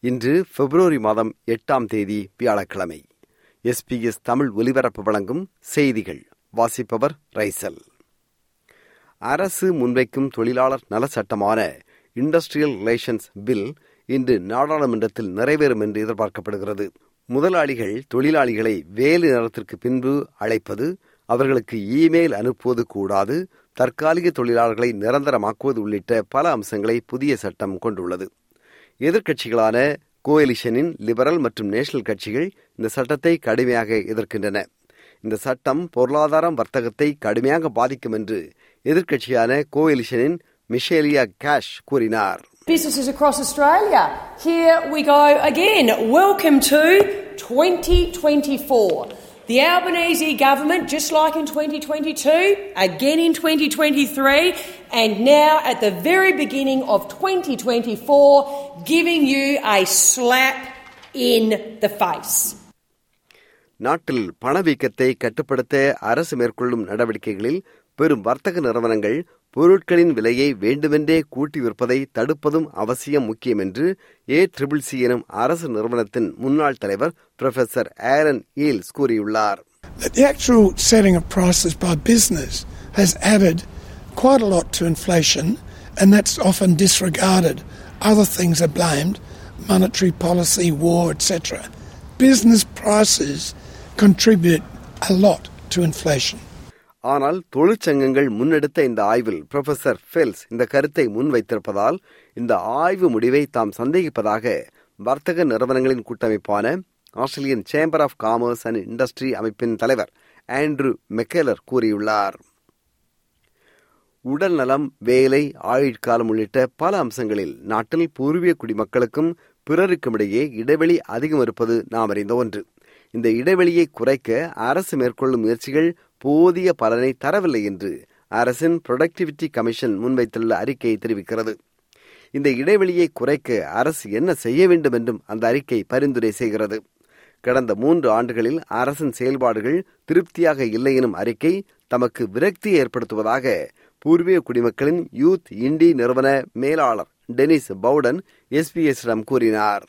இன்று பிப்ரவரி மாதம் எட்டாம் தேதி வியாழக்கிழமை. எஸ்பிஎஸ் தமிழ் ஒலிபரப்பு வழங்கும் செய்திகள். வாசிப்பவர் ரைசல். அரசு முன்வைக்கும் தொழிலாளர் நல சட்டமான இண்டஸ்ட்ரியல் ரிலேஷன்ஸ் பில் இன்று நாடாளுமன்றத்தில் நிறைவேறும் என்று எதிர்பார்க்கப்படுகிறது. முதலாளிகள் தொழிலாளிகளை வேலை நேரத்திற்கு பின்பு அழைப்பது அவர்களுக்கு இமெயில் அனுப்புவது கூடாது தற்காலிக தொழிலாளர்களை நிரந்தரமாக்குவது உள்ளிட்ட பல அம்சங்களை புதிய சட்டம் கொண்டுள்ளது. எதிர்க்கட்சிகளான கோயலிஷனின் லிபரல் மற்றும் நேஷனல் கட்சிகள் இந்த சட்டத்தை கடுமையாக எதிர்க்கின்றன இந்த சட்டம் பொருளாதாரம் வர்த்தகத்தை கடுமையாக பாதிக்கும் என்று எதிர்க்கட்சியான கோயலிஷனின் மிஷேலியா கேஷ் கூறினார் Businesses across Australia, here we go again. Welcome to 2024. The Albanese government, just like in 2022, again in 2023, and now at the very beginning of 2024, giving you a slap in the face. நாட்டில் பணவீக்கத்தை கட்டுப்படுத்த அரசு மேற்கொள்ளும் நடவடிக்கைகளில் பெரும் வர்த்தக நிறுவனங்கள் பொருட்களின் விலையை வேண்டுமென்றே கூட்டி விற்பதை தடுப்பதும் அவசியம் முக்கியம் என்று ஏ ட்ரிபிள் சி எனும் அரசு நிறுவனத்தின் முன்னாள் தலைவர் புரொஃபசர் ஆரன் ஈல்ஸ் கூறியுள்ளார் The actual setting of prices by business has added quite a lot to inflation, and that's often disregarded. Other things are blamed monetary policy, war, etc. Business prices contribute a lot to inflation. ஆனால் தொழிற்சங்கங்கள் முன்னெடுத்த இந்த ஆய்வில் professor feels இந்த கருத்தை முன்வைத்திருப்பதால் இந்த ஆய்வு முடிவை தாம் சந்தேகிப்பதாக வர்த்தக நிறுவனங்களின் கூட்டமைப்பான Australian chamber of commerce and industry அமைப்பின் தலைவர் ஆண்ட்ரூ மெக்கேலர் கூறியுள்ளார். உடல் நலம் வேலை ஆயுட்காலம் உள்ளிட்ட பல அம்சங்களில் நாட்டில் பூர்வீக குடிமக்களுக்கும் பிறருக்கும் இடையே இடைவெளி அதிகம் இருப்பது நாம் அறிந்த ஒன்று. இந்த இடைவெளியை குறைக்க அரசு மேற்கொள்ளும் முயற்சிகள் போதிய பலனை தரவில்லை என்று அரசின் புரொடக்டிவிட்டி கமிஷன் முன்வைத்துள்ள அறிக்கை தெரிவிக்கிறது. இந்த இடைவெளியை குறைக்க அரசு என்ன செய்ய வேண்டும் என்றும் அந்த அறிக்கை பரிந்துரை செய்கிறது. கடந்த மூன்று ஆண்டுகளில் அரசின் செயல்பாடுகள் திருப்தியாக இல்லை எனும் அறிக்கை தமக்கு விரக்தி ஏற்படுத்துவதாக பூர்வீக குடிமக்களின் யூத் இண்டி நிறுவன மேலாளர் டெனிஸ் பவுடன் எஸ்பிஎஸ்டம் கூறினார்.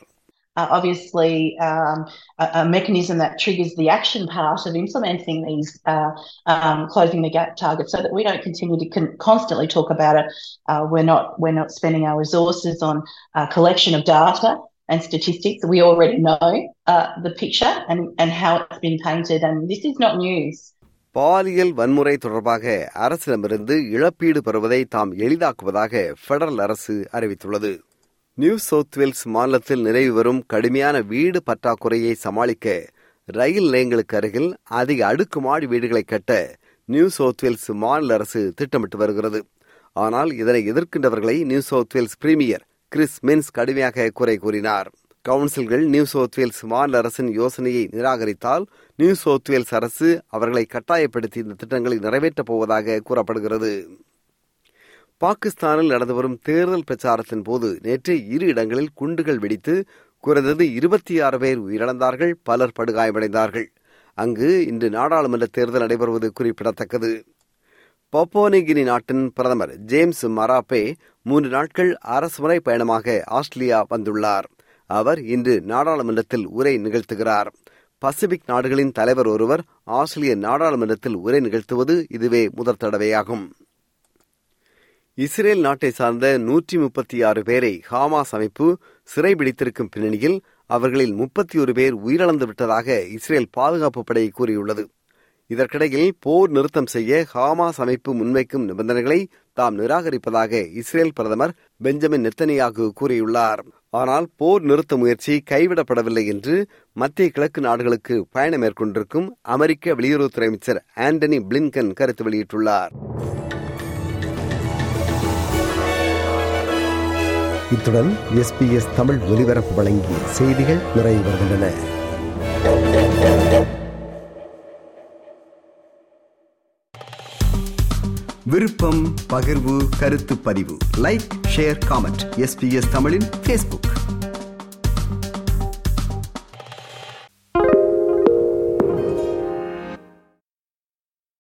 Uh, obviously, um, a, a, mechanism that triggers the action part of implementing these uh, um, closing the gap targets, so that we don't continue to con- constantly talk about it. Uh, we're not we're not spending our resources on collection of data and statistics. We already know the picture and and how it's been painted, and this is not news. பாலியல் வன்முறை தொடர்பாக அரசிடமிருந்து இழப்பீடு பெறுவதை தாம் எளிதாக்குவதாக federal அரசு அறிவித்துள்ளது new South Wales மாநிலத்தில் நிறைவு வரும் கடுமையான வீடு பற்றாக்குறையை சமாளிக்க ரயில் நிலையங்களுக்கு அருகில் அதிக அடுக்குமாடி வீடுகளை கட்ட நியூ சவுத் வேல்ஸ் மாநில அரசு திட்டமிட்டு வருகிறது. ஆனால் இதனை எதிர்க்கின்றவர்களை New South Wales premier Chris Minns கடுமையாக குறை கூறினார். கவுன்சில்கள் நியூ சவுத் வேல்ஸ் மாநில அரசின் யோசனையை நிராகரித்தால் நியூ சவுத் வேல்ஸ் அரசு அவர்களை கட்டாயப்படுத்தி இந்த திட்டங்களை நிறைவேற்றப் போவதாக கூறப்படுகிறது. பாகிஸ்தானில் நடந்து வரும் தேர்தல் பிரச்சாரத்தின் போது நேற்று இரு இடங்களில் குண்டுகள் வெடித்து குறைந்தது இருபத்தி ஆறு பேர் உயிரிழந்தார்கள் பலர் படுகாயமடைந்தார்கள். அங்கு இன்று நாடாளுமன்ற தேர்தல் நடைபெறுவது குறிப்பிடத்தக்கது. பப்போனிகினி நாட்டின் பிரதமர் ஜேம்ஸ் மராப்பே மூன்று நாட்கள் அரசுமுறை பயணமாக ஆஸ்திரேலியா வந்துள்ளார். அவர் இன்று நாடாளுமன்றத்தில் உரை நிகழ்த்துகிறார். பசிபிக் நாடுகளின் தலைவர் ஒருவர் ஆஸ்திரேலிய நாடாளுமன்றத்தில் உரை நிகழ்த்துவது இதுவே முதற் தடவையாகும். இஸ்ரேல் நாட்டை சார்ந்த நூற்றி முப்பத்தி ஆறு பேரை ஹாமாஸ் அமைப்பு சிறைபிடித்திருக்கும் பின்னணியில் அவர்களில் முப்பத்தி ஒரு பேர் உயிரிழந்து விட்டதாக இஸ்ரேல் பாதுகாப்பு படை கூறியுள்ளது. இதற்கிடையில் போர் நிறுத்தம் செய்ய ஹாமாஸ் அமைப்பு முன்வைக்கும் நிபந்தனைகளை தாம் நிராகரிப்பதாக இஸ்ரேல் பிரதமர் பெஞ்சமின் நெத்தனியாகு கூறியுள்ளார். ஆனால் போர் நிறுத்த முயற்சி கைவிடப்படவில்லை என்று மத்திய கிழக்கு நாடுகளுக்கு பயணம் மேற்கொண்டிருக்கும் அமெரிக்க வெளியுறவுத்துறை அமைச்சர் ஆண்டனி பிளின்கன் கருத்து வெளியிட்டுள்ளார். இத்துடன் எஸ்பிஎஸ் தமிழ் ஒலிபரப்பு வழங்கிய செய்திகள் நிறைவு வருகின்றன விருப்பம் பகிர்வு கருத்து பதிவு. லைக் ஷேர் காமெண்ட் எஸ்பிஎஸ் தமிழின் ஃபேஸ்புக்